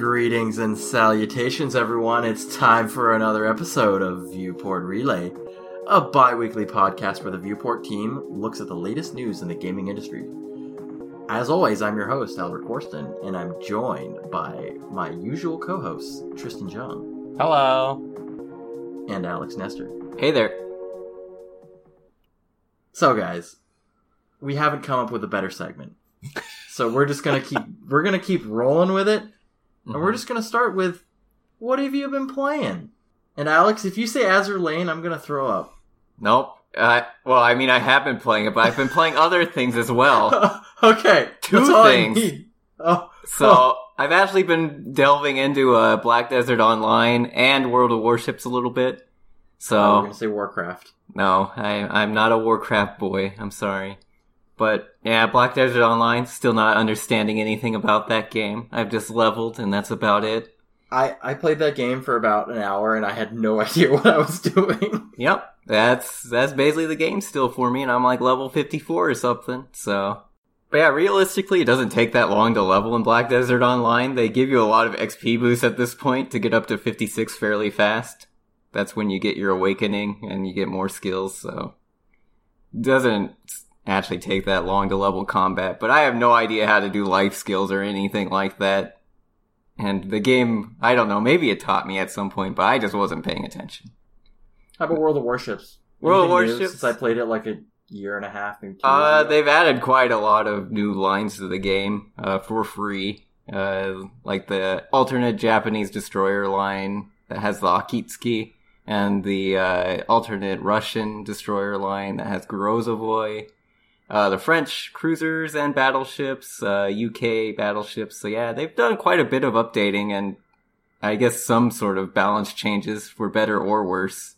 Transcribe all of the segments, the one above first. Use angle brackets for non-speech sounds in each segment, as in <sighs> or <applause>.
Greetings and salutations, everyone. It's time for another episode of Viewport Relay, a bi weekly podcast where the Viewport team looks at the latest news in the gaming industry. As always, I'm your host, Albert Corsten, and I'm joined by my usual co hosts, Tristan Jung Hello. and Alex Nestor. Hey there. So, guys, we haven't come up with a better segment. So we're just gonna keep we're gonna keep rolling with it, and Mm-hmm. we're just gonna start with what have you been playing? And Alex, if you say Azure Lane, I'm gonna throw up. Nope. Uh, well, I mean, I have been playing it, but I've been playing other things as well. <laughs> okay, Two that's all I things. Oh, So I've actually been delving into uh, Black Desert Online and World of Warships a little bit. So oh, we're gonna say Warcraft. no, I, I'm not a Warcraft boy. I'm sorry. But yeah, Black Desert Online, still not understanding anything about that game. I've just leveled and that's about it. I I played that game for about an hour, and I had no <laughs> idea what I was doing. Yep, that's that's basically the game still for me, and I'm like level 54 or something. So, but yeah, realistically, it doesn't take that long to level in Black Desert Online. They give you a lot of XP boosts at this point to get up to 56 fairly fast. That's when you get your awakening and you get more skills. So, doesn't actually take that long to level combat. But I have no idea how to do life skills or anything like that. And the game, I don't know, maybe it taught me at some point, but I just wasn't paying attention. How about World of Warships? World of Warships? Since I played it like a year and a half, two Uh, they've added quite a lot of new lines to the game uh, for free. Uh, like the alternate Japanese destroyer line that has the Akitsuki, and the uh, alternate Russian destroyer line that has Grozovoi. Uh, the French cruisers and battleships, uh, UK battleships. So yeah, they've done quite a bit of updating and I guess some sort of balance changes for better or worse.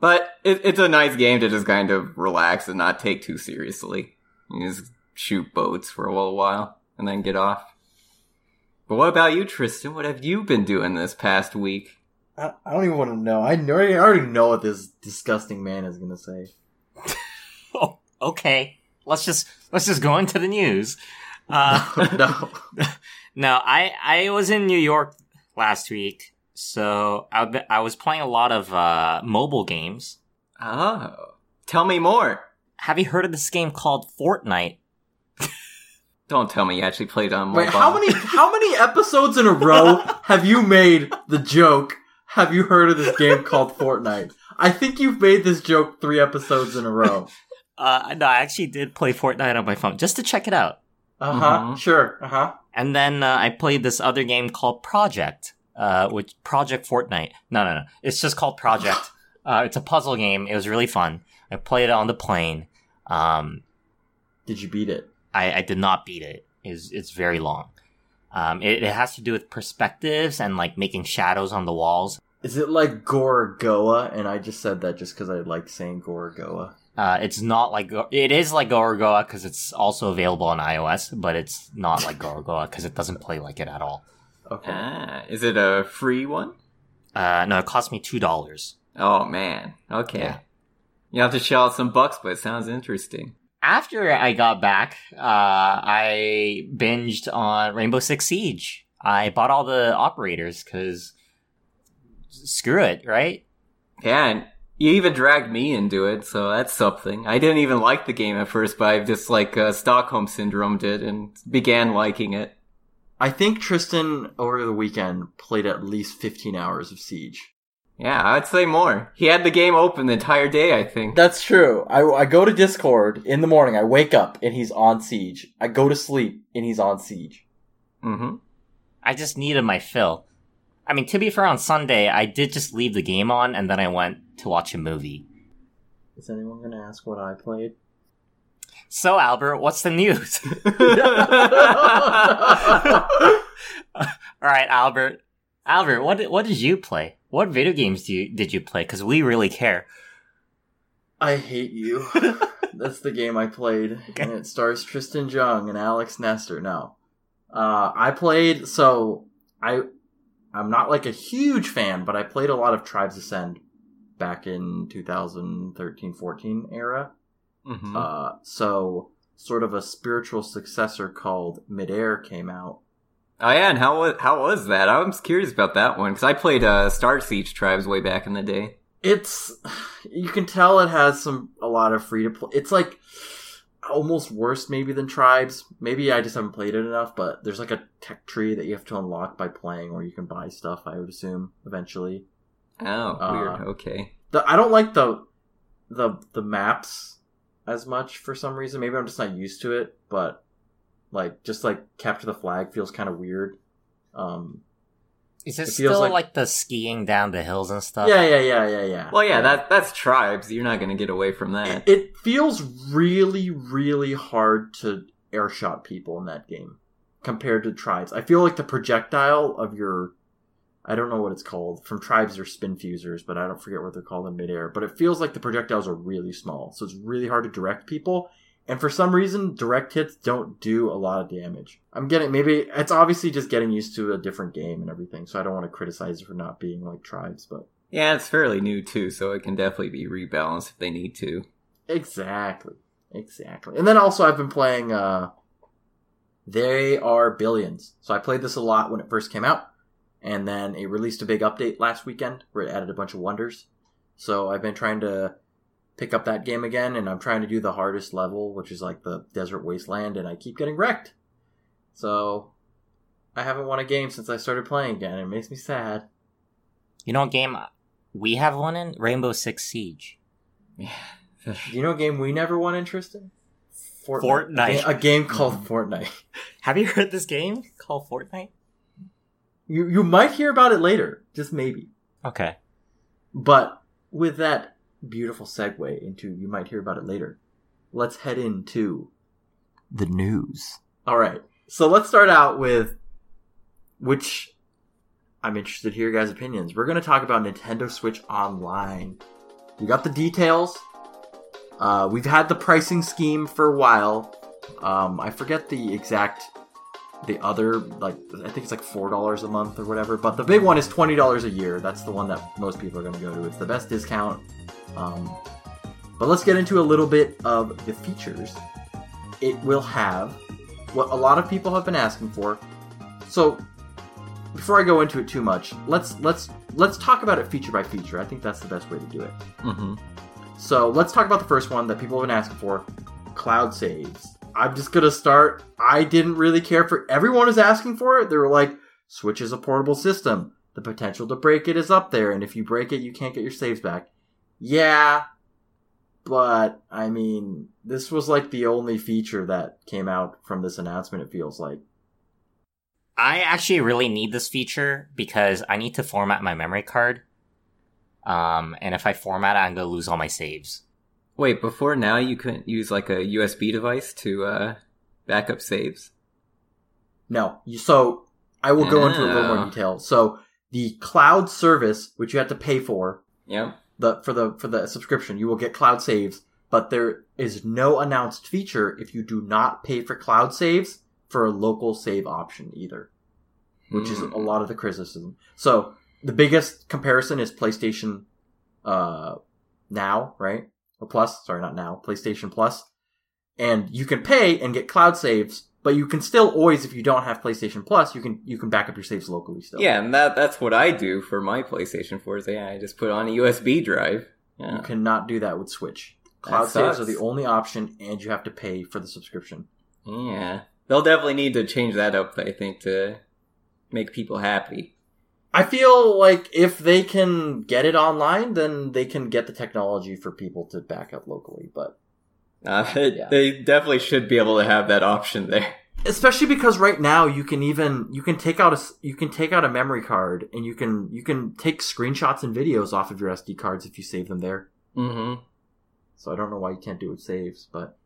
But it, it's a nice game to just kind of relax and not take too seriously. You just shoot boats for a little while and then get off. But what about you, Tristan? What have you been doing this past week? I, I don't even want to know. I know I already know what this disgusting man is gonna say. <laughs> Oh, okay. Let's just let's just go into the news. Uh, <laughs> no. <laughs> no, I I was in New York last week, so I I was playing a lot of uh, mobile games. Oh, tell me more. Have you heard of this game called Fortnite? <laughs> Don't tell me you actually played on mobile. Wait, how many how many episodes in a row have you made the joke? Have you heard of this game called Fortnite? I think you've made this joke three episodes in a row. Uh, no, I actually did play Fortnite on my phone just to check it out, Uh huh. Mhm. Sure. Uh huh. and then uh, I played this other game called Project, uh, which Project Fortnite. No, no, no, it's just called Project. <laughs> uh, it's a puzzle game. It was really fun. I played it on the plane. Um, Did you beat it? I, I did not beat it. It's, it's very long. Um, it, it has to do with perspectives and like making shadows on the walls. Is it like Gorogoa? And I just said that just because I like saying Gorogoa. Uh, it's not like it is like Gorogoa because it's also available on iOS, but it's not like Gorogoa because it doesn't play like it at all. Okay. Ah, is it a free one? Uh, no, it cost me two dollars. Oh man. Okay. Yeah. You have to shell out some bucks, but it sounds interesting. After I got back, uh, I binged on Rainbow Six Siege. I bought all the operators because screw it, right? Yeah, and you even dragged me into it, so that's something. I didn't even like the game at first, but I've just like uh, Stockholm syndrome did and began liking it. I think Tristan over the weekend played at least 15 hours of Siege. Yeah, I'd say more. He had the game open the entire day, I think. That's true. I, I go to Discord in the morning. I wake up and he's on Siege. I go to sleep and he's on Siege. Mm hmm. I just needed my fill. I mean, to be fair, on Sunday, I did just leave the game on and then I went to watch a movie. Is anyone going to ask what I played? So, Albert, what's the news? <laughs> All right, Albert. Albert, what did, what did you play? What video games do you, did you play? Because we really care. I hate you. <laughs> That's the game I played, Okay. and it stars Tristan Jung and Alex Nestor. No, uh, I played. So I, I'm not like a huge fan, but I played a lot of Tribes Ascend back in 2013-14 era. hmm Uh, so sort of a spiritual successor called Midair came out, Oh yeah, and how was how was that? I was curious about that one because I played uh, Star Siege Tribes way back in the day. It's you can tell it has some a lot of free to play. It's like almost worse maybe than Tribes. Maybe I just haven't played it enough, but there's like a tech tree that you have to unlock by playing, or you can buy stuff. I would assume eventually. Oh, Uh, weird. Okay. The I don't like the the the maps as much for some reason. Maybe I'm just not used to it, but like just like capture the flag feels kind of weird. Um, Is it, It still like- like... the skiing down the hills and stuff? yeah, yeah, yeah, yeah, yeah. Well, yeah, that that's Tribes. You're not gonna get away from that. It, it feels really, really hard to airshot people in that game compared to tribes. I feel like the projectile of your I don't know what it's called. From tribes are spinfusors, but I don't forget what they're called in midair. But it feels like the projectiles are really small, so it's really hard to direct people. And for some reason, direct hits don't do a lot of damage. I'm getting maybe it's obviously just getting used to a different game and everything, so I don't want to criticize it for not being like tribes, but Yeah, it's fairly new too, so it can definitely be rebalanced if they need to. Exactly. Exactly. And then also I've been playing uh They Are Billions. So I played this a lot when it first came out. And then it released a big update last weekend where it added a bunch of wonders. So I've been trying to pick up that game again and I'm trying to do the hardest level, which is like the desert wasteland, and I keep getting wrecked. So I haven't won a game since I started playing again. It makes me sad. You know what game we have one in? Rainbow Six Siege. Yeah. <laughs> You know a game we never won interest in? Fortnite. A game called Fortnite. <laughs> Have you heard this game called Fortnite? You you might hear about it later, just maybe. Okay. But with that beautiful segue into you might hear about it later, let's head into the news. All right. So let's start out with which I'm interested to hear guys' opinions. We're going to talk about Nintendo Switch Online. We got the details. Uh, we've had the pricing scheme for a while. Um, I forget the exact, the other like I think it's like four dollars a month or whatever. But the big one is twenty dollars a year. That's the one that most people are going to go to. It's the best discount. Um, but let's get into a little bit of the features. It will have what a lot of people have been asking for. So before I go into it too much, let's let's let's talk about it feature by feature. I think that's the best way to do it. Mm-hmm. So let's talk about the first one that people have been asking for cloud saves. I'm just gonna start. I didn't really care for everyone is asking for it. They were like, Switch is a portable system. The potential to break it is up there, and if you break it, you can't get your saves back. Yeah, but I mean, this was like the only feature that came out from this announcement, it feels like. I actually really need this feature because I need to format my memory card. Um, and if I format it, I'm gonna lose all my saves. Wait, before now you couldn't use like a USB device to uh, back up saves? No. So I will go into a little more Oh. detail. So the cloud service, which you have to pay for, Yep. The for the for the subscription, you will get cloud saves, but there is no announced feature if you do not pay for cloud saves for a local save option either, which is Hmm. a lot of the criticism. So the biggest comparison is PlayStation uh now, right? Or Plus, sorry, not now, PlayStation And you can pay and get cloud saves, but you can still always if you don't have PlayStation Plus, you can you can back up your saves locally still. Yeah, and that that's what I do for my PlayStation 4. Is yeah, I just put on a USB drive. Yeah. You cannot do that with Switch. Cloud saves are the only option, and you have to pay for the subscription. Yeah. They'll definitely need to change that up, I think, to make people happy. I feel like if they can get it online, then they can get the technology for people to back up locally. But Uh, Yeah. They definitely should be able to have that option there. especially because right now you can even you can take out a you can take out a memory card and you can you can take screenshots and videos off of your SD cards if you save them there. Mm-hmm. So I don't know why you can't do it with saves, but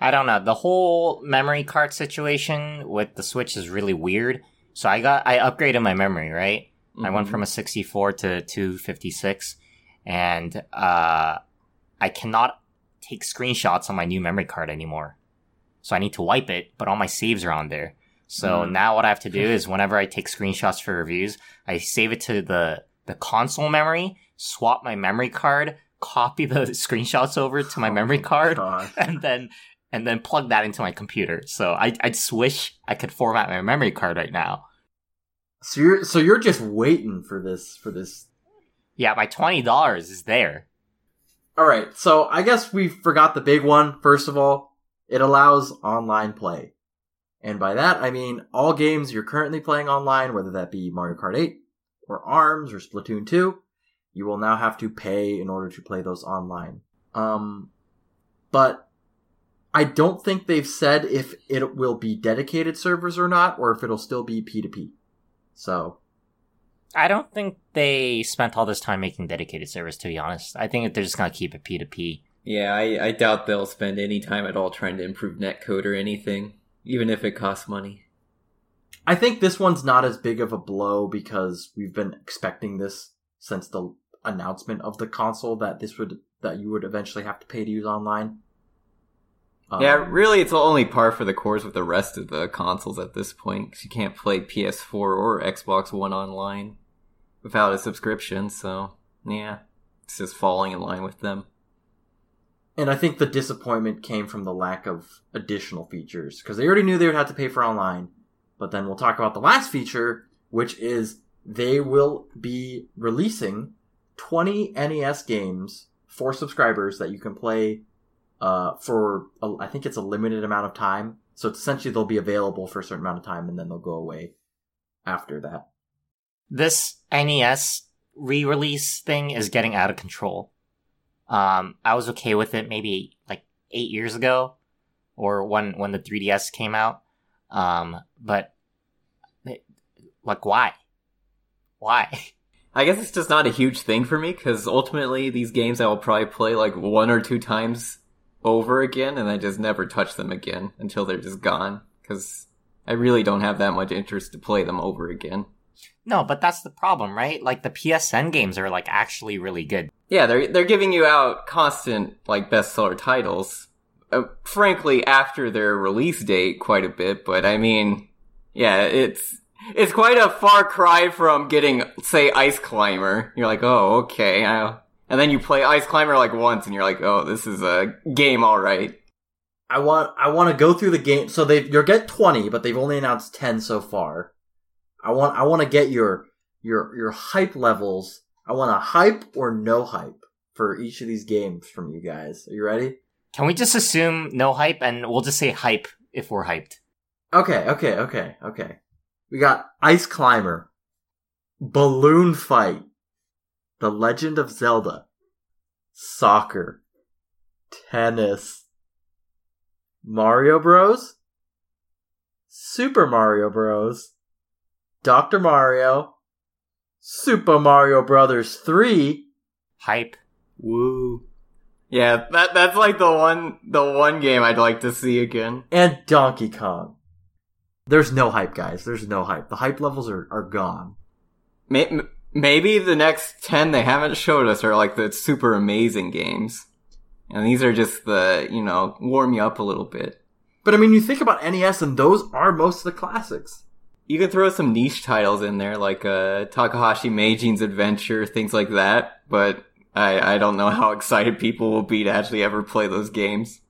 I don't know. The whole memory card situation with the Switch is really weird. So I got, I upgraded my memory, right? I went from a 64 to 256 and, uh, I cannot take screenshots on my new memory card anymore. So I need to wipe it, but all my saves are on there. So Mm. now what I have to do <laughs> is whenever I take screenshots for reviews, I save it to the, the console memory, swap my memory card, copy the <laughs> screenshots over to my Oh memory card, <laughs> and then and then plug that into my computer. So I I just wish I could format my memory card right now So you're so you're just waiting for this for this. Yeah, my twenty dollars is there. All right. So I guess we forgot the big one. First of all, it allows online play. And by that, I mean all games you're currently playing online, whether that be Mario Kart 8 or ARMS or Splatoon 2, you will now have to pay in order to play those online. Um, but I don't think they've said if it will be dedicated servers or not, or if it'll still be P2P. So. I don't think they spent all this time making dedicated servers, to be honest. I think they're just gonna keep it P2P. Yeah, I, I doubt they'll spend any time at all trying to improve netcode or anything, even if it costs money. I think this one's not as big of a blow because we've been expecting this since the announcement of the console that this would that you would eventually have to pay to use online. Um, yeah, really, it's only par for the course with the rest of the consoles at this point because you can't play PS4 or Xbox One online without a subscription. So yeah, it's just falling in line with them. And I think the disappointment came from the lack of additional features because they already knew they would have to pay for online. But then we'll talk about the last feature, which is they will be releasing 20 NES games for subscribers that you can play uh, for, a, I think it's a limited amount of time. So essentially they'll be available for a certain amount of time and then they'll go away after that. This NES re-release thing is getting out of control. Um, I was okay with it maybe like eight years ago, or when when the 3DS came out. Um, but it, like, why? Why? <laughs> I guess it's just not a huge thing for me because ultimately these games I will probably play like one or two times over again, and I just never touch them again until they're just gone because I really don't have that much interest to play them over again. No, but that's the problem, right? Like the PSN games are like actually really good. Yeah, they're they're giving you out constant like bestseller titles. Uh, frankly, after their release date, quite a bit. But I mean, yeah, it's it's quite a far cry from getting, say, Ice Climber. You're like, oh, okay. I, and then you play Ice Climber like once, and you're like, oh, this is a game, all right. I want I want to go through the game. So they you'll get twenty, but they've only announced ten so far. I want I want to get your your your hype levels. I want a hype or no hype for each of these games from you guys. Are you ready? Can we just assume no hype and we'll just say hype if we're hyped? Okay, okay, okay, okay. We got Ice Climber, Balloon Fight, The Legend of Zelda, Soccer, Tennis, Mario Bros, Super Mario Bros, Dr. Mario, Super Mario Brothers 3. Hype. Woo. Yeah, that that's like the one the one game I'd like to see again. And Donkey Kong. There's no hype, guys. There's no hype. The hype levels are, are gone. Maybe the next 10 they haven't showed us are like the super amazing games. And these are just the, you know, warm you up a little bit. But I mean, you think about NES and those are most of the classics. You could throw some niche titles in there, like uh, Takahashi Meijin's Adventure, things like that. But I, I don't know how <laughs> excited people will be to actually ever play those games.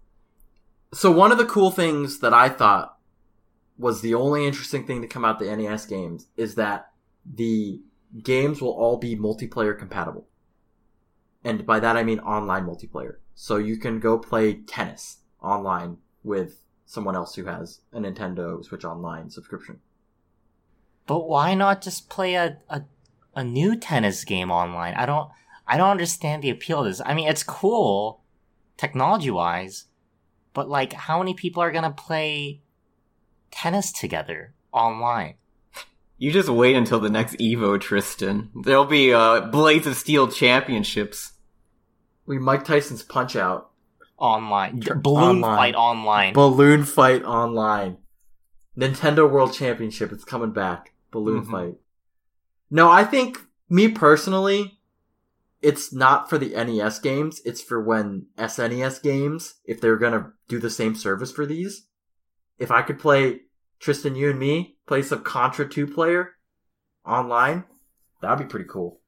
So one of the cool things that I thought was the only interesting thing to come out the NES games is that the games will all be multiplayer compatible. And by that I mean online multiplayer. So you can go play tennis online with someone else who has a Nintendo Switch Online subscription. But why not just play a, a, a new tennis game online? I don't I don't understand the appeal of this. I mean, it's cool technology wise, but like how many people are to play tennis together online? You just wait until the next Evo, Tristan. There'll be uh, Blades of Steel championships. We Mike Tyson's Punch Out online, balloon online. fight online, balloon fight online, Nintendo World Championship. It's coming back. Balloon mm-hmm. fight. No, I think me personally, it's not for the NES games. It's for when SNES games, if they're gonna do the same service for these. If I could play Tristan, you and me play some Contra 2 player online, that'd be pretty cool.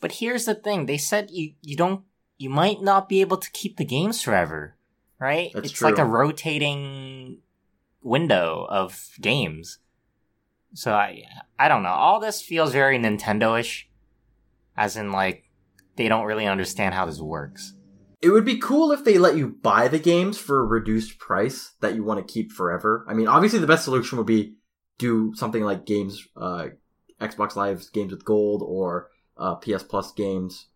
But here's the thing: they said you you don't you might not be able to keep the games forever, right? That's it's true. like a rotating window of games. So I I don't know. All this feels very Nintendo-ish, as in like they don't really understand how this works. It would be cool if they let you buy the games for a reduced price that you want to keep forever. I mean, obviously the best solution would be do something like games, uh, Xbox Live games with gold or uh, PS Plus games,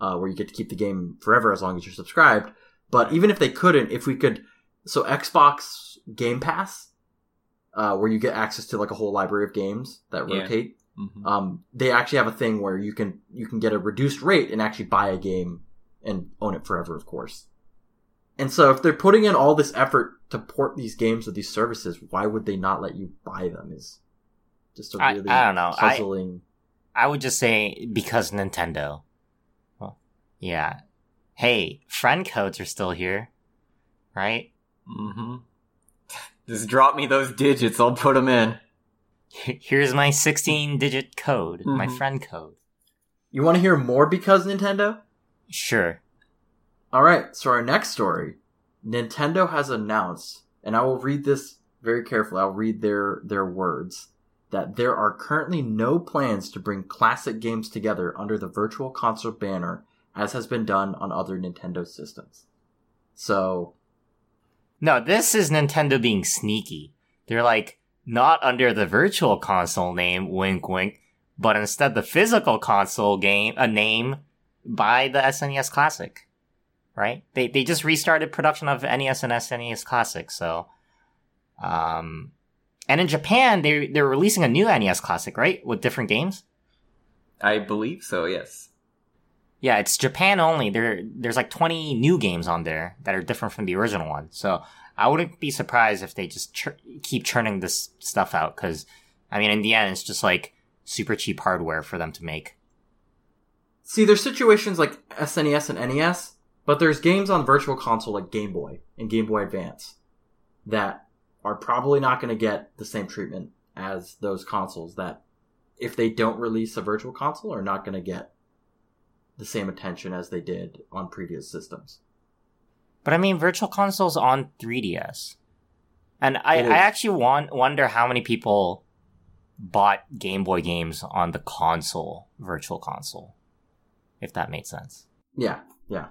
uh, where you get to keep the game forever as long as you're subscribed. But even if they couldn't, if we could, so Xbox Game Pass, uh, where you get access to like a whole library of games that Yeah. rotate. Mhm. Um, they actually have a thing where you can you can get a reduced rate and actually buy a game and own it forever, of course. And so, if they're putting in all this effort to port these games with these services, why would they not let you buy them? Is just a really I don't know. Puzzling. I would just say because Nintendo. Well, yeah. Hey, friend codes are still here, right? Mm-hmm. Just drop me those digits. I'll put them in. Here's my 16 digit code, my Mhm. friend code. You want to hear more because Nintendo? Sure. All right, so our next story, Nintendo has announced, and I will read this very carefully. I'll read their their words that there are currently no plans to bring classic games together under the Virtual Console banner, as has been done on other Nintendo systems. So, No, this is Nintendo being sneaky. They're like, not under the virtual console name, wink wink, but instead the physical console game, a name by the SNES Classic. Right? They, they just restarted production of NES and SNES Classic, so, um, and in Japan, they, they're releasing a new NES Classic, right? With different games? I believe so. Yes. Yeah, it's Japan only. There, there's like 20 new games on there that are different from the original one. So I wouldn't be surprised if they just chur- keep churning this stuff out. Because, I mean, in the end, it's just like super cheap hardware for them to make. see, there's situations like SNES and NES, but there's games on Virtual Console like Game Boy and Game Boy Advance that are probably not going to get the same treatment as those consoles that if they don't release a virtual console are not going to get the same attention as they did on previous systems. But I mean, Virtual Console's on 3DS. And I, I actually want, wonder how many people bought Game Boy games on the console, Virtual Console. If that made sense. Yeah, yeah.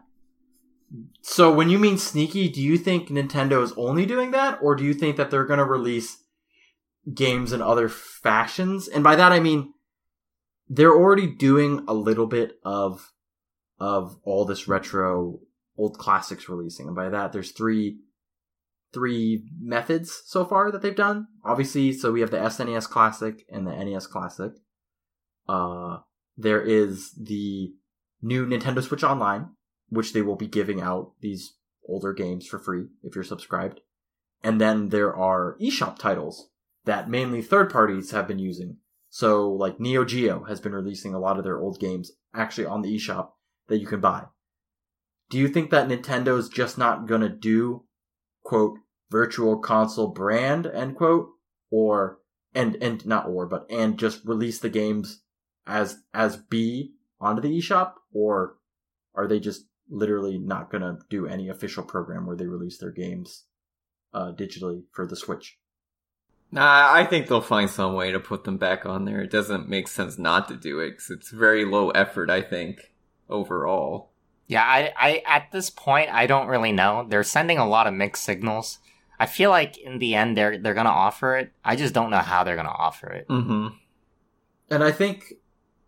So when you mean sneaky, do you think Nintendo is only doing that or do you think that they're going to release games in other fashions? And by that I mean they're already doing a little bit of of all this retro old classics releasing. And by that there's three three methods so far that they've done. Obviously, so we have the SNES Classic and the NES Classic. Uh there is the new Nintendo Switch Online, which they will be giving out these older games for free if you're subscribed. And then there are eShop titles that mainly third parties have been using. So like Neo Geo has been releasing a lot of their old games actually on the eShop that you can buy. Do you think that Nintendo's just not gonna do quote virtual console brand end quote or and and not or but and just release the games as as B onto the eShop or are they just literally not gonna do any official program where they release their games uh, digitally for the Switch? Nah, I think they'll find some way to put them back on there. It doesn't make sense not to do it because it's very low effort. I think overall. Yeah, I, I at this point I don't really know. They're sending a lot of mixed signals. I feel like in the end they're they're gonna offer it. I just don't know how they're gonna offer it. Mm-hmm. And I think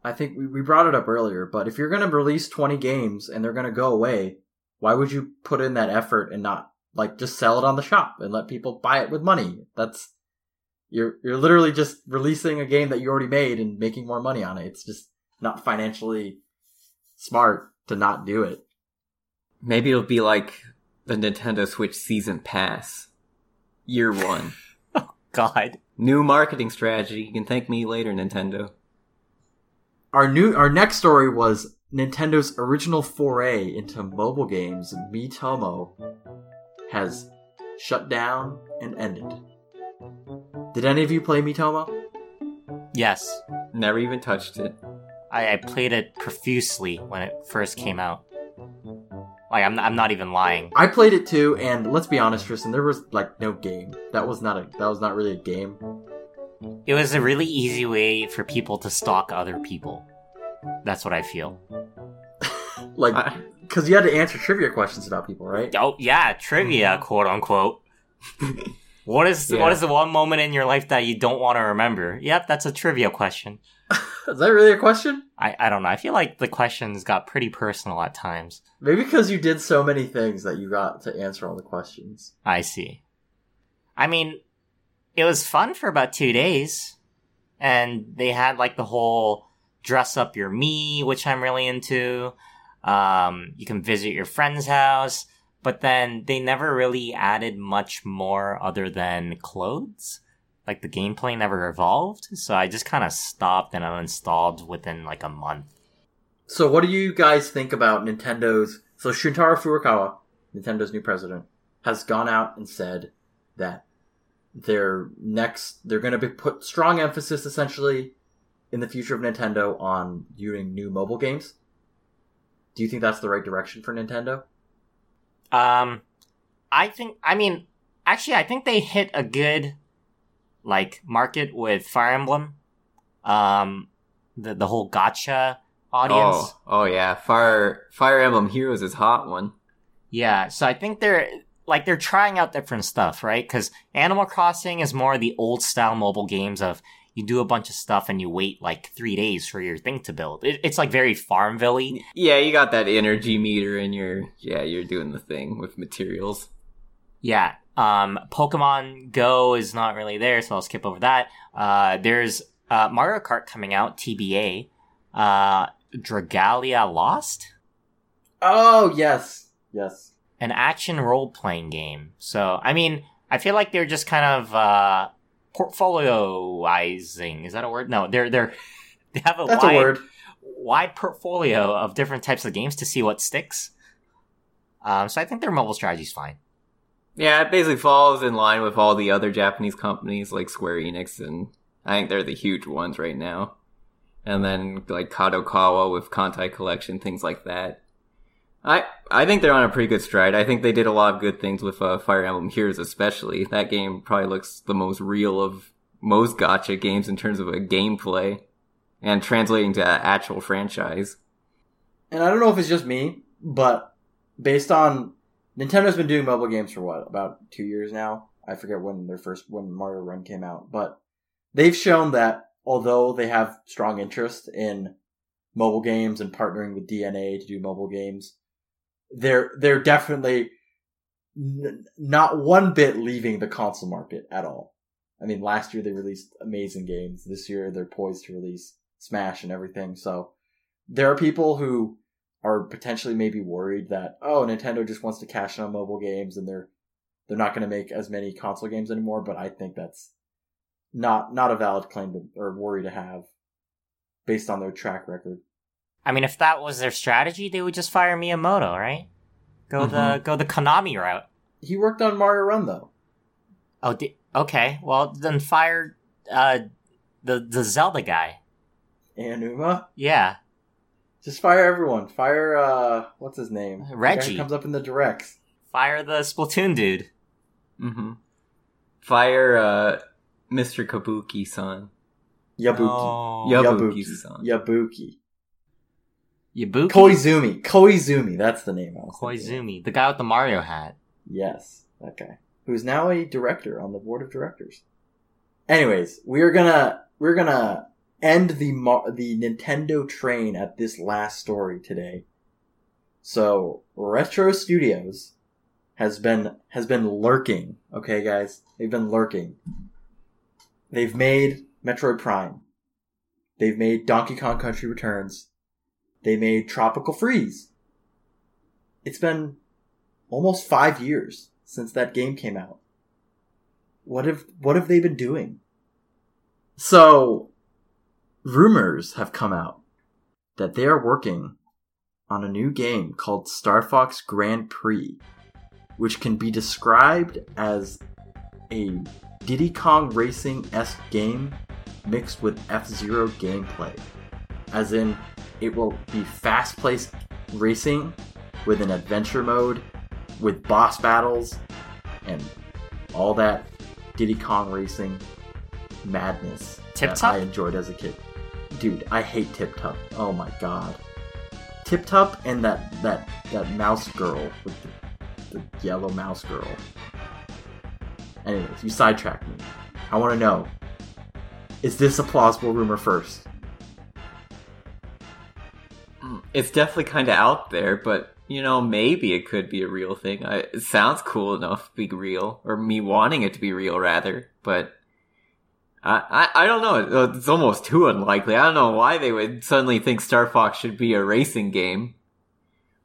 I think we, we brought it up earlier, but if you're gonna release twenty games and they're gonna go away, why would you put in that effort and not like just sell it on the shop and let people buy it with money? That's you're you're literally just releasing a game that you already made and making more money on it. It's just not financially smart to not do it. Maybe it'll be like the Nintendo Switch Season Pass. Year one. <laughs> oh God. New marketing strategy. You can thank me later, Nintendo. Our new our next story was Nintendo's original foray into mobile games, Miitomo, has shut down and ended. Did any of you play Miitomo? Yes. Never even touched it. I, I played it profusely when it first came out. Like I'm I'm not even lying. I played it too, and let's be honest, Tristan, there was like no game. That was not a that was not really a game. It was a really easy way for people to stalk other people. That's what I feel. <laughs> Like, because you had to answer trivia questions about people, right? Oh yeah, trivia, mm-hmm. quote unquote. <laughs> what is Yeah. what is the one moment in your life that you don't want to remember? Yep, that's a trivia question. <laughs> Is that really a question? I, I don't know. I feel like the questions got pretty personal at times. Maybe because you did so many things that you got to answer all the questions. I see. I mean, it was fun for about two days, and they had like the whole dress up your me, which I'm really into. Um, you can visit your friend's house, but then they never really added much more other than clothes. Like the gameplay never evolved, so I just kind of stopped and uninstalled within like a month. So, what do you guys think about Nintendo's? So, Shuntaro Furukawa, Nintendo's new president, has gone out and said that their next, they're going to be put strong emphasis essentially in the future of Nintendo on doing new mobile games. Do you think that's the right direction for Nintendo? Um, I think. I mean, actually, I think they hit a good like market with Fire Emblem. Um, the the whole gacha audience. Oh, oh yeah, Fire Fire Emblem Heroes is hot one. Yeah, so I think they're like they're trying out different stuff, right? Because Animal Crossing is more the old style mobile games of you do a bunch of stuff and you wait like three days for your thing to build. It, it's like very Farmville-y. Yeah, you got that energy meter, and you're yeah, you're doing the thing with materials. Yeah. Um, Pokemon Go is not really there, so I'll skip over that. Uh, there's uh, Mario Kart coming out, TBA. Uh, Dragalia Lost, Oh, yes. Yes. An action role playing game. So, I mean, I feel like they're just kind of uh, portfolioizing. Is that a word? No, they're they're <laughs> they have a That's wide, a word. wide portfolio of different types of games to see what sticks. Um, so I think their mobile strategy's fine. Yeah, it basically falls in line with all the other Japanese companies like Square Enix, and I think they're the huge ones right now. And then like Kadokawa with Kantai Collection, things like that. I I think they're on a pretty good stride. I think they did a lot of good things with uh, Fire Emblem Heroes, especially. That game probably looks the most real of most gacha games in terms of a gameplay and translating to actual franchise. And I don't know if it's just me, but based on Nintendo's been doing mobile games for what about two years now. I forget when their first when Mario Run came out, but they've shown that although they have strong interest in mobile games and partnering with DeNA to do mobile games, they're they're definitely n- not one bit leaving the console market at all. I mean, last year they released amazing games. This year they're poised to release Smash and everything. So there are people who are potentially maybe worried that oh Nintendo just wants to cash in on mobile games and they're they're not going to make as many console games anymore. But I think that's not not a valid claim to, or worry to have based on their track record. I mean, if that was their strategy, they would just fire Miyamoto, right? Go the Mhm. go the Konami route. He worked on Mario Run though. Oh, di- okay. Well, then fire uh, the the Zelda guy. Aonuma, Yeah, just fire everyone. Fire uh, what's his name? The Reggie. comes up in the directs. Fire the Splatoon dude. Mm-hmm. Fire uh, Mr. Kabuki-san. Yabuki. No. Yabuki. Yabuki. Yabuki-san. Yabuki. Yabuki. Koizumi. Koizumi. That's the name. I was of. Koizumi, the guy with the Mario hat. Yes, that guy. Who's now a director on the board of directors. Anyways, we're gonna we're gonna end the Mar- the Nintendo train at this last story today. So, Retro Studios has been has been lurking. Okay, guys, they've been lurking. They've made Metroid Prime. They've made Donkey Kong Country Returns. They made Tropical Freeze. It's been almost five years since that game came out. What have what have they been doing? So, rumors have come out that they are working on a new game called Star Fox Grand Prix, which can be described as a Diddy Kong Racing esque game mixed with F Zero gameplay. As in, it will be fast paced racing with an adventure mode, with boss battles, and all that Diddy Kong Racing madness Tip that Top? I enjoyed as a kid. Dude, I hate Tip Top. Oh my god. Tip Top and that that that mouse girl with the, the yellow mouse girl. Anyways, you sidetracked me. I want to know: Is this a plausible rumor first? It's definitely kind of out there, but you know, maybe it could be a real thing. I, it sounds cool enough to be real, or me wanting it to be real, rather. But I, I, I don't know. It's almost too unlikely. I don't know why they would suddenly think Star Fox should be a racing game.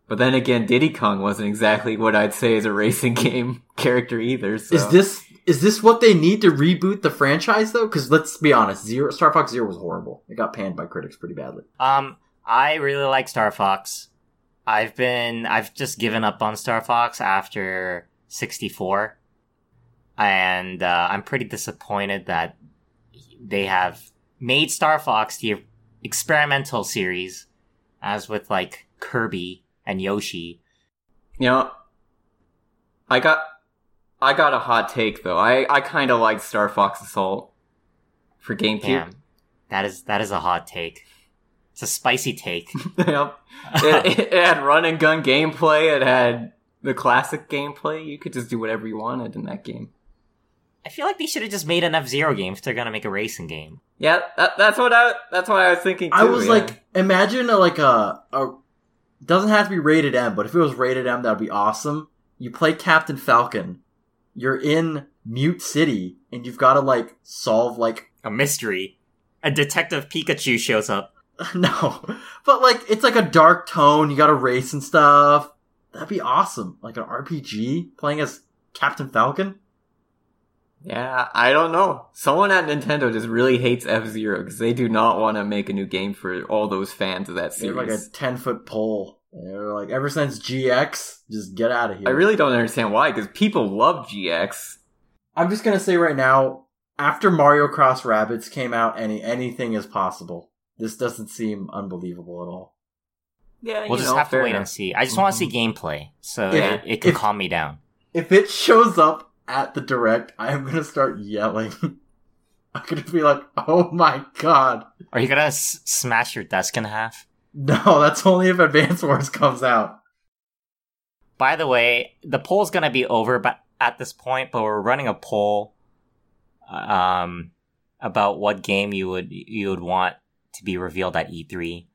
But then again, Diddy Kong wasn't exactly what I'd say is a racing <laughs> game character either. So. Is this is this what they need to reboot the franchise though? Because let's be honest, Zero Star Fox Zero was horrible. It got panned by critics pretty badly. Um, I really like Star Fox. I've been, I've just given up on Star Fox after 64. And, uh, I'm pretty disappointed that they have made Star Fox the experimental series, as with like Kirby and Yoshi. You know, I got, I got a hot take though. I, I kind of like Star Fox Assault for GameCube. Damn. That is, that is a hot take. It's a spicy take. <laughs> yep. It, <laughs> it had run and gun gameplay. It had the classic gameplay. You could just do whatever you wanted in that game. I feel like they should have just made an F Zero game if they're gonna make a racing game. Yeah, that, that's what I. That's what I was thinking. Too, I was yeah. like, imagine a, like a, a doesn't have to be rated M, but if it was rated M, that'd be awesome. You play Captain Falcon. You're in Mute City, and you've got to like solve like A mystery. A Detective Pikachu shows up. <laughs> no, but like it's like a dark tone. You got to race and stuff. That'd be awesome. Like an RPG playing as Captain Falcon. yeah, I don't know. Someone at Nintendo just really hates F Zero because they do not want to make a new game for all those fans of that have like a ten foot pole. They're like ever since GX, just get out of here. I really don't understand why because people love GX. I'm just gonna say right now, after Mario Cross Rabbids came out, any anything is possible. This doesn't seem unbelievable at all. Yeah, We'll just know, have to fair wait and see. I just want to see gameplay, so Yeah. it, it can If- calm me down. If it shows up at the direct, I am gonna start yelling. <laughs> I'm gonna be like, "Oh my god!" Are you gonna s- smash your desk in half? <laughs> No, that's only if Advance Wars comes out. By the way, the poll's gonna be over, but at this point, but we're running a poll, um, about what game you would you would want to be revealed at E3,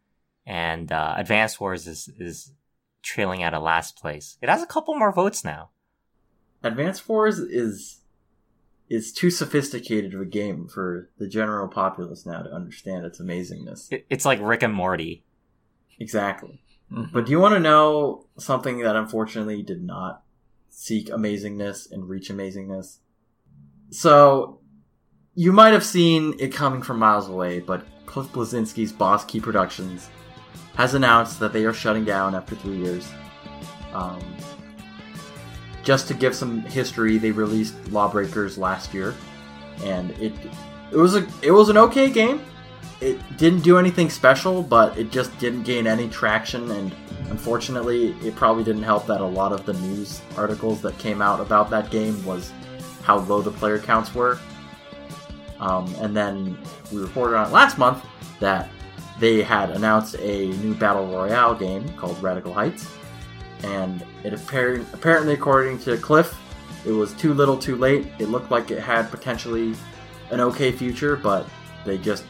and uh, Advance Wars is is trailing out of last place. It has a couple more votes now. Advance Wars is is too sophisticated of a game for the general populace now to understand its amazingness. It, it's like Rick and Morty. Exactly. Mhm. But do you want to know something that unfortunately did not seek amazingness and reach amazingness? So, you might have seen it coming from miles away, but Cliff Bleszinski's Boss Key Productions has announced that they are shutting down after three years. Um, just to give some history, they released Lawbreakers last year, and it it was a it was an okay game it didn't do anything special, but it just didn't gain any traction, and unfortunately, it probably didn't help that a lot of the news articles that came out about that game was how low the player counts were. Um, and then we reported on it last month that they had announced a new battle royale game called Radical Heights, and it apparent, apparently, according to Cliff, it was too little, too late. It looked like it had potentially an okay future, but they just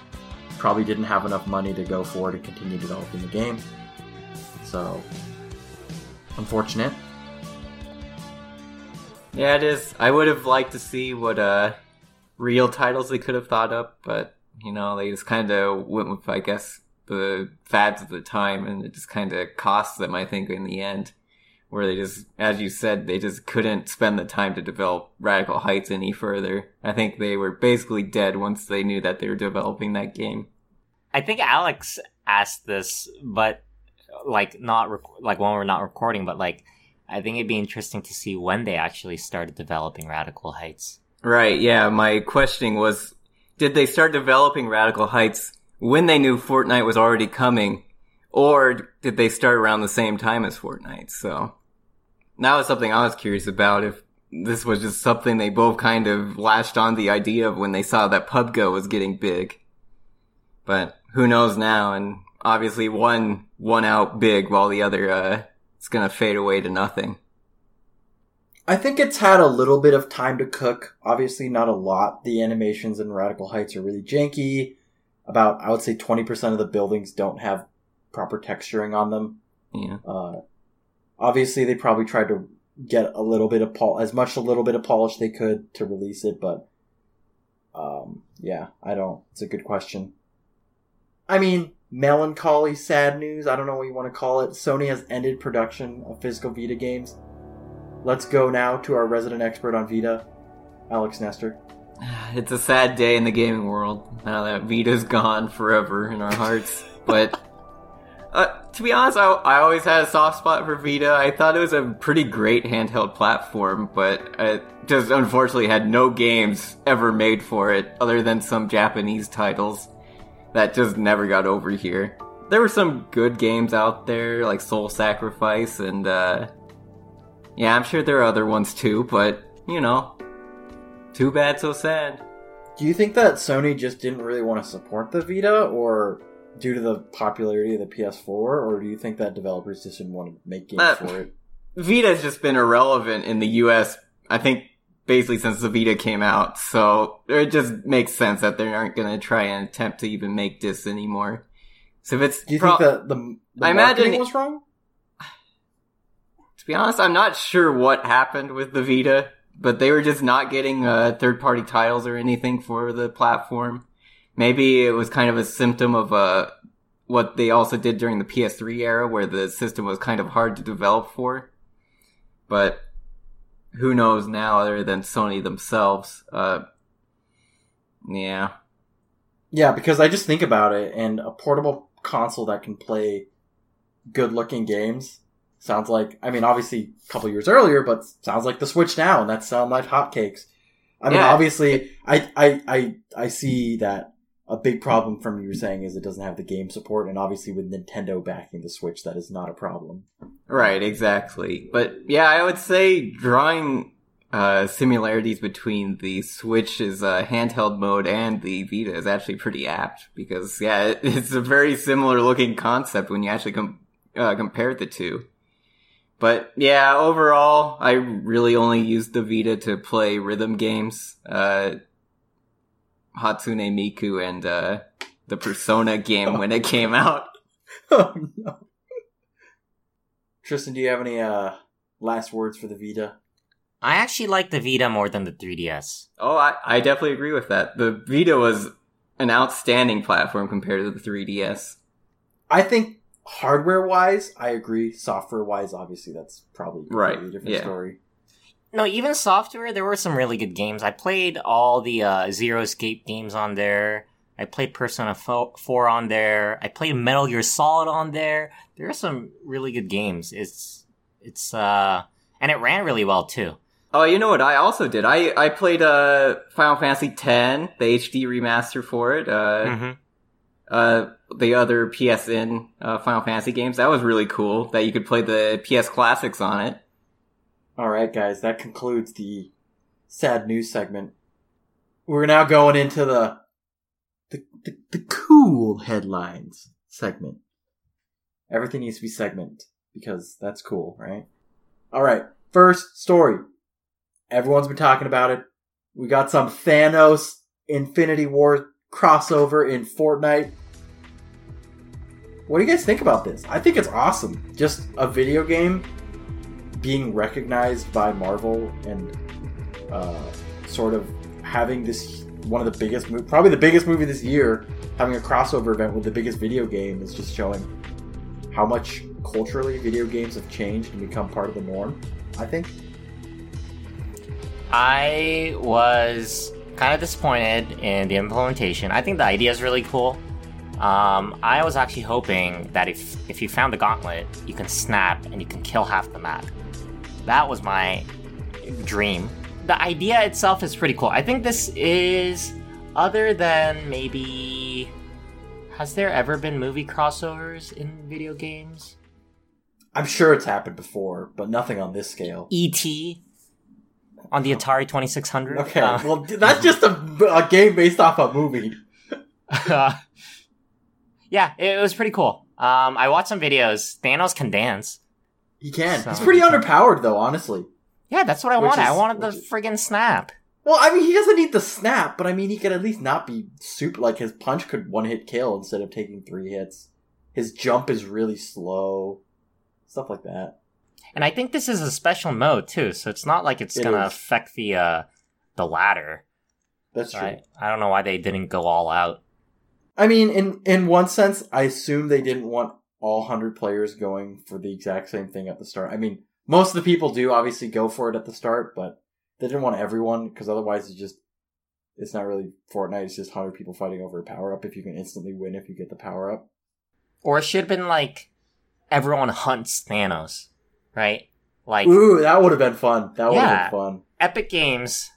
probably didn't have enough money to go for to continue developing the game. So, unfortunate. Yeah, it is. I would have liked to see what uh real titles they could have thought up, but you know, they just kind of went with, I guess, the fads of the time, and it just kind of cost them. I think in the end, where they just, as you said, they just couldn't spend the time to develop Radical Heights any further. I think they were basically dead once they knew that they were developing that game. I think Alex asked this, but like not rec- like when we're not recording, but like I think it'd be interesting to see when they actually started developing Radical Heights. Right, yeah, my questioning was did they start developing Radical Heights when they knew Fortnite was already coming, or did they start around the same time as Fortnite? So that was something I was curious about if this was just something they both kind of latched on the idea of when they saw that PUBG was getting big. But who knows now? And obviously, one one out big while the other uh, is gonna fade away to nothing. I think it's had a little bit of time to cook. Obviously, not a lot. The animations in Radical Heights are really janky. About, I would say, 20% of the buildings don't have proper texturing on them. Yeah. Uh, obviously, they probably tried to get a little bit of pol- as much a little bit of polish they could to release it, but um, yeah, I don't. It's a good question. I mean, melancholy, sad news. I don't know what you want to call it. Sony has ended production of physical Vita games. Let's go now to our resident expert on Vita, Alex Nestor. <sighs> It's a sad day in the gaming world now that Vita's gone forever in our hearts. But <laughs> uh, to be honest, I, I always had a soft spot for Vita. I thought it was a pretty great handheld platform, but it just unfortunately had no games ever made for it other than some Japanese titles that just never got over here. There were some good games out there, like Soul Sacrifice, and uh, yeah, I'm sure there are other ones too, but you know, too bad, so sad. Do you think that Sony just didn't really want to support the Vita, or due to the popularity of the PS4, or do you think that developers just didn't want to make games Uh, for it? Vita's just been irrelevant in the US, I think, basically since the Vita came out. So it just makes sense that they aren't going to try and attempt to even make this anymore. So if it's, Do you pro- think that the, the I imagine- marketing was wrong? To be honest, I'm not sure what happened with the Vita, but they were just not getting uh, third party titles or anything for the platform. Maybe it was kind of a symptom of uh, what they also did during the PS3 era, where the system was kind of hard to develop for. But who knows now, other than Sony themselves? Uh, yeah, Yeah, because I just think about it, and a portable console that can play good looking games sounds like, I mean, obviously a couple years earlier, but sounds like the Switch now, and that sound like hotcakes. I mean, Yeah. obviously, I, I, I, I see that a big problem from you saying is it doesn't have the game support, and obviously with Nintendo backing the Switch, that is not a problem. Right, exactly. But yeah, I would say drawing uh, similarities between the Switch's uh, handheld mode and the Vita is actually pretty apt because yeah, it, <laughs> it's a very similar looking concept when you actually com- uh, compare the two. But yeah, overall, I really only used the Vita to play rhythm games, uh, Hatsune Miku and uh, the Persona game when it came <laughs> out. oh no. <laughs> Tristan, do you have any uh, last words for the Vita? I actually like the Vita more than the 3DS. Oh, I, I definitely agree with that. The Vita was an outstanding platform compared to the 3DS. I think hardware wise, I agree. Software wise, obviously, that's probably a Right, completely different yeah. story. No, even software, there were some really good games. I played all the uh, Zero Escape games on there. I played Persona 4 on there. I played Metal Gear Solid on there. There are some really good games. It's, it's, uh, and it ran really well too. Oh, you know what I also did? I, I played uh, Final Fantasy X, the HD remaster for it. Uh, hmm uh, the other PSN uh, Final Fantasy games. That was really cool that you could play the PS classics on it. All right, guys, that concludes the sad news segment. We're now going into the the, the, the cool headlines segment. Everything needs to be segment because that's cool, right? All right, first story. Everyone's been talking about it. We got some Thanos Infinity War crossover in Fortnite. What do you guys think about this? I think it's awesome. Just a video game being recognized by Marvel and uh, sort of having this one of the biggest, mo- probably the biggest movie this year, having a crossover event with the biggest video game is just showing how much culturally video games have changed and become part of the norm. I think. I was kind of disappointed in the implementation. I think the idea is really cool. Um, I was actually hoping that if if you found the gauntlet, you can snap and you can kill half the map. That was my dream. The idea itself is pretty cool. I think this is other than maybe has there ever been movie crossovers in video games? I'm sure it's happened before, but nothing on this scale. E.T. on the Atari 2600. Okay, Uh, well, that's just a, a game based off a movie. <laughs> yeah, it, was pretty cool. Um, I watched some videos. Thanos can dance. He can. So- He's pretty underpowered, though, honestly. Yeah, that's what I Which wanted. I wanted the is- friggin' snap. Well, I mean, he doesn't need the snap, but I mean, he could at least not be super. Like his punch could one hit kill instead of taking three hits. His jump is really slow, stuff like that. And I think this is a special mode too, so it's not like it's It gonna is. affect the uh the ladder. That's So true. I, I don't know why they didn't go all out. I mean, in in one sense, I assume they didn't want all hundred players going for the exact same thing at the start. I mean, most of the people do obviously go for it at the start, but they didn't want everyone because otherwise it's just it's not really Fortnite. It's just hundred people fighting over a power up. If you can instantly win if you get the power up. Or it should have been like everyone hunts Thanos, right? Like Ooh, that would have been fun. That would have Yeah. been fun. Epic Games.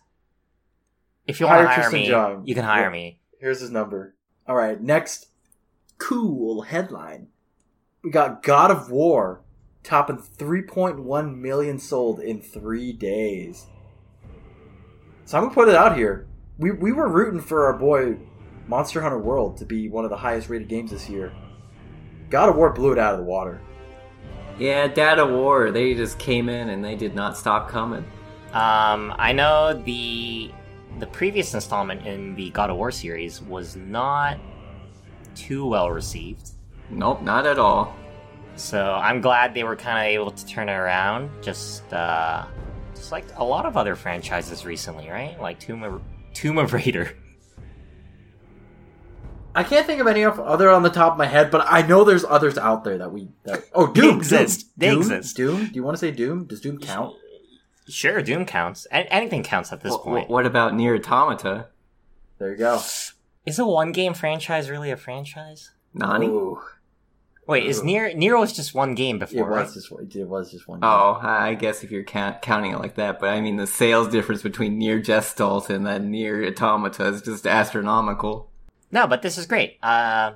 If you want to Hire hire Tristan me, John. you can hire Yeah. me. Here's his number. All right, next cool headline. We got God of War topping 3.1 million sold in three days. So I'm gonna put it out here. We we were rooting for our boy Monster Hunter World to be one of the highest rated games this year. God of War blew it out of the water. Yeah, God of War, they just came in and they did not stop coming. Um, I know the the previous installment in the God of War series was not too well received. Nope, not at all. So I'm glad they were kind of able to turn it around. Just, uh, just like a lot of other franchises recently, right? Like Tomb of, Tomb of Raider. I can't think of any of other on the top of my head, but I know there's others out there that we. That, oh, They Doom exist. Doom, They Doom, exist. Doom. Do you want to say Doom? Does Doom count? Sure, Doom counts. A- anything counts at this Wh- wh- point. what about Nier Automata? There you go. Is a one game franchise really a franchise? Nani? Ooh. Wait, is Near Nier Nier was just one game It before, right? was just it was just one. Oh, I guess if you're count- counting it like that, but I mean the sales difference between Nier Gestalt and then Nier Automata is just astronomical. No, but this is great. Uh,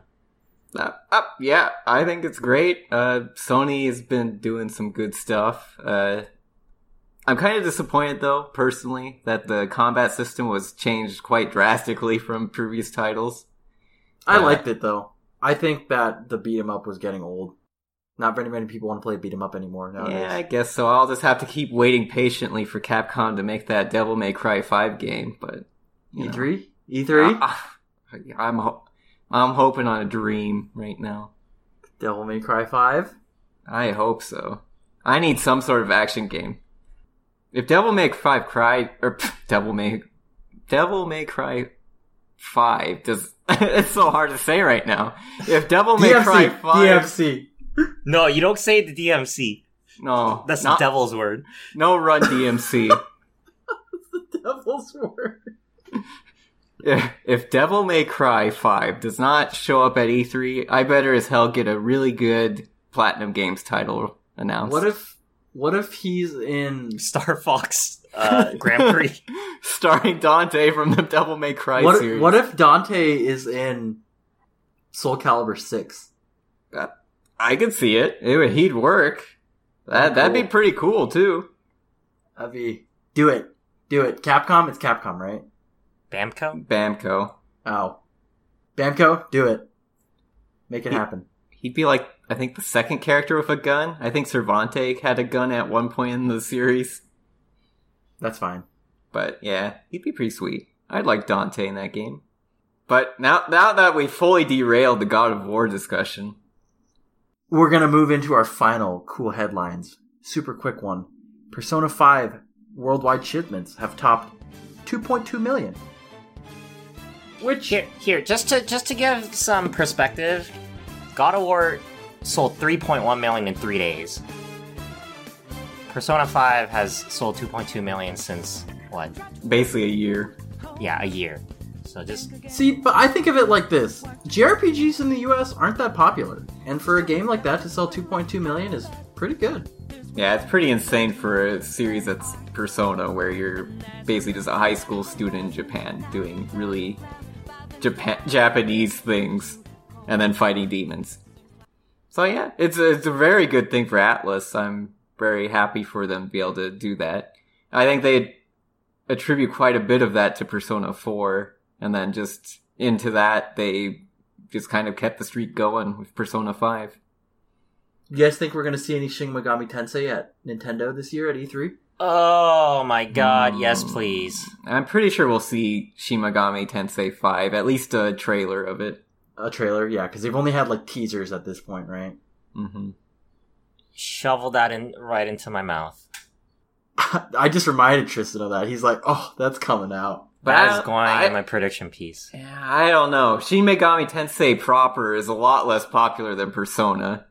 Uh, uh, yeah, I think it's great. Uh, Sony has been doing some good stuff. Uh, I'm kind of disappointed though, personally, that the combat system was changed quite drastically from previous titles. I uh, liked it though. I think that the beat 'em up was getting old. Not very many people want to play beat 'em up anymore nowadays. Yeah, I guess so. I'll just have to keep waiting patiently for Capcom to make that Devil May Cry 5 game, but. E3, E3, Ah, ah, I'm ho- I'm hoping on a dream right now. Devil May Cry Five. I hope so. I need some sort of action game. If Devil May Five Cry or pff, <laughs> Devil May Devil May Cry Five does <laughs> it's so hard to say right now. If Devil May Cry Five DMC. no, you don't say the DMC. no That's not, the devil's word. no run DMC. <laughs> the devil's word. if, if Devil May Cry 5 does not show up at E3, I better as hell get a really good Platinum Games title announced. What if what if he's in Star Fox uh, <laughs> Grand Prix. <laughs> starring Dante from the Devil May Cry what, series? what if Dante is in Soul Calibur 6? I could see it. it would, he'd work. That that'd be pretty cool too. That'd be do it. Do it. Capcom, it's Capcom, right? Bamco? Bamco. Oh. Bamco, do it. Make it He- happen. He'd be like I think the second character with a gun. I think Cervante had a gun at one point in the series. That's fine. But yeah, he'd be pretty sweet. I'd like Dante in that game. But now now that we fully derailed the God of War discussion, We're gonna move into our final cool headlines. Super quick one. Persona 5 worldwide shipments have topped 2.2 million. Which Here, here, just to just to give some perspective, God of War sold 3.1 million in three days. Persona 5 has sold 2.2 million since what? basically a year. Yeah, a year. So just See, but I think of it like this: JRPGs in the U.S. aren't that popular, and for a game like that to sell 2.2 million is pretty good. Yeah, it's pretty insane for a series that's Persona, where you're basically just a high school student in Japan doing really Japan Japanese things, and then fighting demons. So yeah, it's a, it's a very good thing for Atlus. I'm very happy for them to be able to do that. I think they attribute quite a bit of that to Persona 4, and then just into that, they just kind of kept the streak going with Persona 5. You guys think we're gonna see any Shin Megami Tensei at Nintendo this year at E E3? Oh my god, yes, Mm. please. I'm pretty sure we'll see Shin Megami Tensei 5, at least a trailer of it. A trailer, yeah, because they've only had like teasers at this point, right? Mm-hmm. Shovel that in right into my mouth. <laughs> I just reminded Tristan of that. He's like, "Oh, that's coming out." But that I- is going I- in my prediction piece. Yeah, I don't know. Shin Megami Tensei proper is a lot less popular than Persona.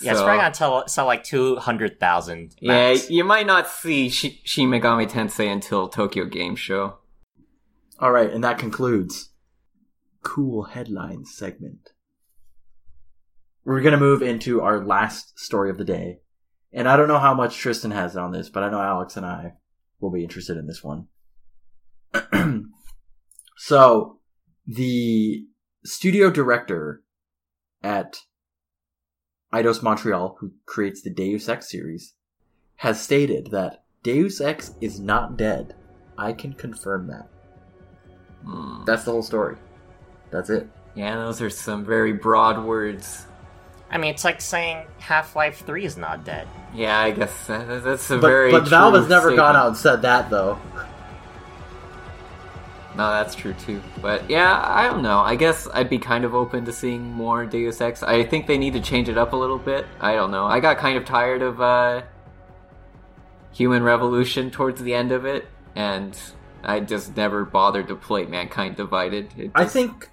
Yeah, it's probably gonna tell, sell like 200,000. Yeah, you might not see Shi- Shin Megami Tensei until Tokyo Game Show. All right, and that concludes cool headlines segment. We're gonna move into our last story of the day, and I don't know how much Tristan has on this, but I know Alex and I will be interested in this one. <clears throat> so, the studio director at Eidos Montreal, who creates the Deus Ex series, has stated that Deus Ex is not dead. I can confirm that. Hmm. That's the whole story. That's it. Yeah, those are some very broad words. I mean, it's like saying Half Life 3 is not dead. Yeah, I guess that, that's a But, very. but Valve has never gone out and said that though. No, that's true too. But yeah, I don't know. I guess I'd be kind of open to seeing more Deus Ex. I think they need to change it up a little bit. I don't know. I got kind of tired of uh, Human Revolution towards the end of it, and I just never bothered to play Mankind Divided. It I think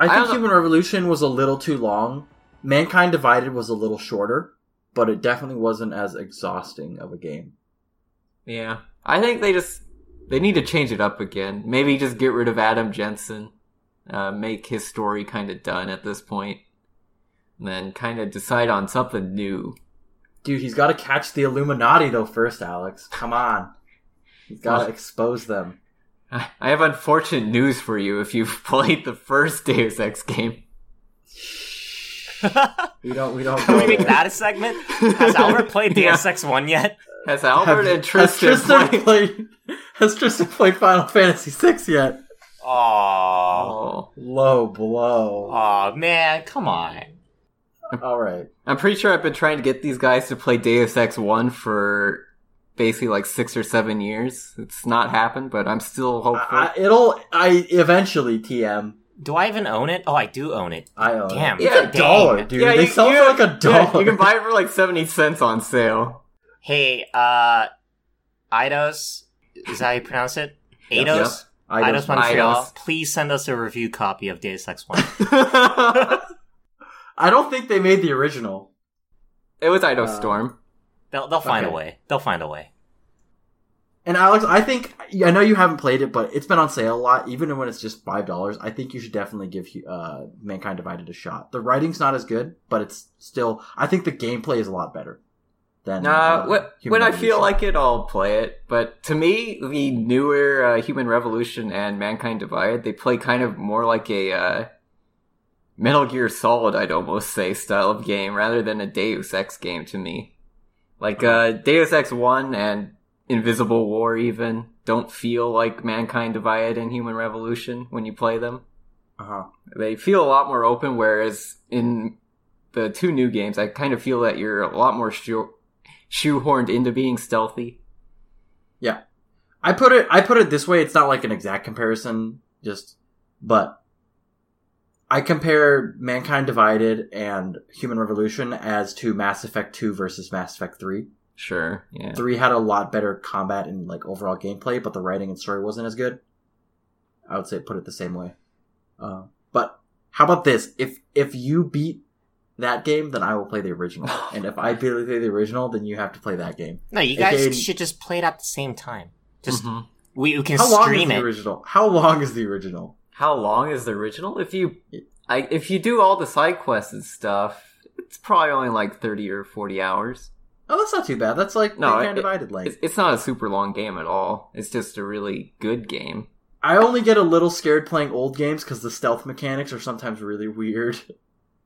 I I think. Human Revolution was a little too long. Mankind Divided was a little shorter, but it definitely wasn't as exhausting of a game. Yeah, I think they just they need to change it up again. Maybe just get rid of Adam Jensen, uh, make his story kind of done at this point, and then kind of decide on something new. Dude, he's got to catch the Illuminati though first, Alex. Come on. He's got to expose them. I I have unfortunate news for you if you've <laughs> played the first Deus Ex game. <laughs> We don't we don't Can we make there. that a segment? Has Albert <laughs> played Yeah. Deus Ex 1 yet? Has Albert Have- and Tristan, has Tristan played? played has Tristan played Final Fantasy VI yet? Oh, Oh. Low blow. oh man, come on. All right. I'm pretty sure I've been trying to get these guys to play Deus Ex 1 for basically like six or seven years. It's not happened, but I'm still hopeful. I, it'll I eventually TM. Do I even own it? Oh, I do own it. I own Damn. it. It's Yeah, a dollar, dang. dude. they sell for like a dollar. yeah, you can buy it for like 70 cents on sale. Hey, uh, Eidos, is that how you pronounce it? Yep, Eidos? I Eidos Montreal, Eidos. please send us a review copy of Deus Ex 1. <laughs> <laughs> I don't think they made the original. it was Idos Uh, Storm. They'll, they'll find Okay. a way. They'll find a way. And Alex, I think I know you haven't played it, but it's been on sale a lot. Even when it's just five dollars, I think you should definitely give uh, Mankind Divided a shot. The writing's not as good, but it's still. I think the gameplay is a lot better than. Nah, uh, when, when I Revolution. feel like it, I'll play it. But to me, the newer uh, Human Revolution and Mankind Divided, they play kind of more like a uh, Metal Gear Solid, I'd almost say, style of game rather than a Deus Ex game to me. Like uh, Deus Ex 1 and Invisible War even don't feel like Mankind Divided and Human Revolution when you play them. Uh-huh. They feel a lot more open, whereas in the two new games, I kind of feel that you're a lot more shoe- shoehorned into being stealthy. Yeah, I put it. I put it this way. It's not like an exact comparison, just but I compare Mankind Divided and Human Revolution as to Mass Effect Two versus Mass Effect Three. Sure, yeah. Three had a lot better combat and like overall gameplay, but the writing and story wasn't as good. I would say put it the same way. Uh, but how about this? If if you beat that game, then I will play the original, <laughs> and if I play the original, then you have to play that game. No, you guys AKA should just play it at the same time. Just, Mhm. we, we can How long is stream the it. original? How long is the original? How long is the original? If you, I, if you do all the side quests and stuff, it's probably only like thirty or forty hours. Oh, that's not too bad. That's like No, it- Divided. It's, it's not a super long game at all. It's just a really good game. I only get a little scared playing old games because the stealth mechanics are sometimes really weird. <laughs>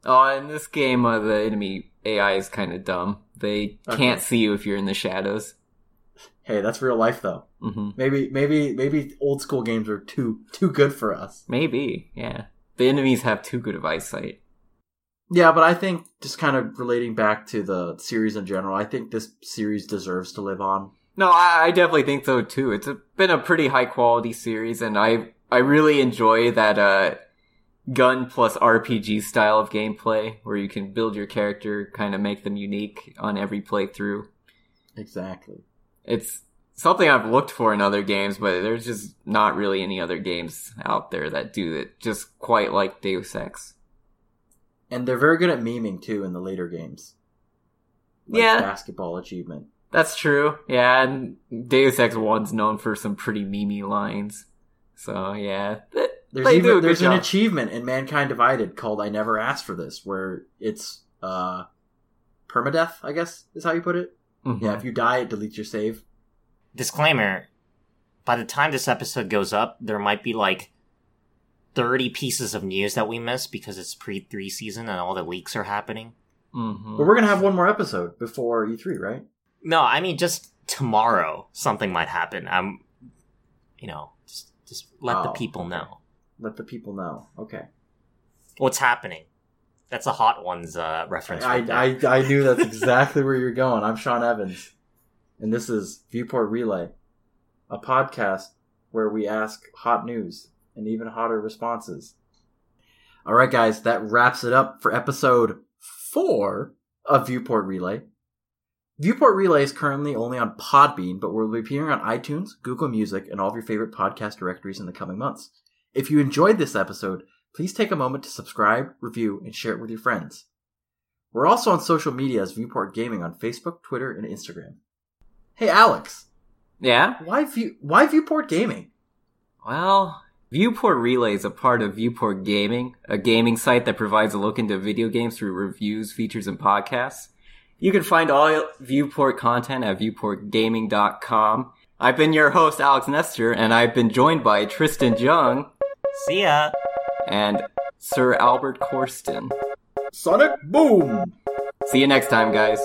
Oh, in this game, uh, the enemy AI is kind of dumb. They Okay. can't see you if you're in the shadows. Hey, that's real life though. hmm Maybe maybe maybe old school games are too too good for us. Maybe, yeah. The enemies have too good of eyesight. Yeah, but I think just kind of relating back to the series in general, I think this series deserves to live on. No, I, I definitely think so too. It's a, been a pretty high quality series, and I I really enjoy that uh, gun plus RPG style of gameplay, where you can build your character, kind of make them unique on every playthrough. Exactly. It's something I've looked for in other games, but there's just not really any other games out there that do it just quite like Deus Ex. And they're very good at memeing too in the later games. Like Yeah. Basketball achievement. That's true. Yeah, and Deus Ex One's known for some pretty memey lines. So yeah, There's they even there's an job. achievement in Mankind Divided called I Never Asked for This, where it's uh permadeath, I guess is how you put it. Mhm. Yeah, if you die it deletes your save. Disclaimer: By the time this episode goes up, there might be like thirty pieces of news that we missed because it's pre three season and all the leaks are happening. Mhm. But we're gonna have one more episode before E3, right? No, I mean just tomorrow something might happen. I'm, you know, just just let the Oh, people know Let the people know. Okay. what's happening. That's a hot ones uh, reference. I. I, I knew that's exactly where you're going. I'm Sean Evans, and this is Viewport Relay, a podcast where we ask hot news and even hotter responses. All right, guys, that wraps it up for episode four of Viewport Relay. Viewport Relay is currently only on Podbean, but we'll be appearing on iTunes, Google Music, and all of your favorite podcast directories in the coming months. If you enjoyed this episode, please take a moment to subscribe, review, and share it with your friends. We're also on social media as Viewport Gaming on Facebook, Twitter, and Instagram. Hey Alex, Yeah. why view why Viewport Gaming? Well, Viewport Relay is a part of Viewport Gaming, a gaming site that provides a look into video games through reviews, features, and podcasts. You can find all Viewport content at viewportgaming.com. I've been your host, Alex Nestor, and I've been joined by Tristan Jung See ya. And Sir Albert Corsten. Sonic Boom! See you next time, guys.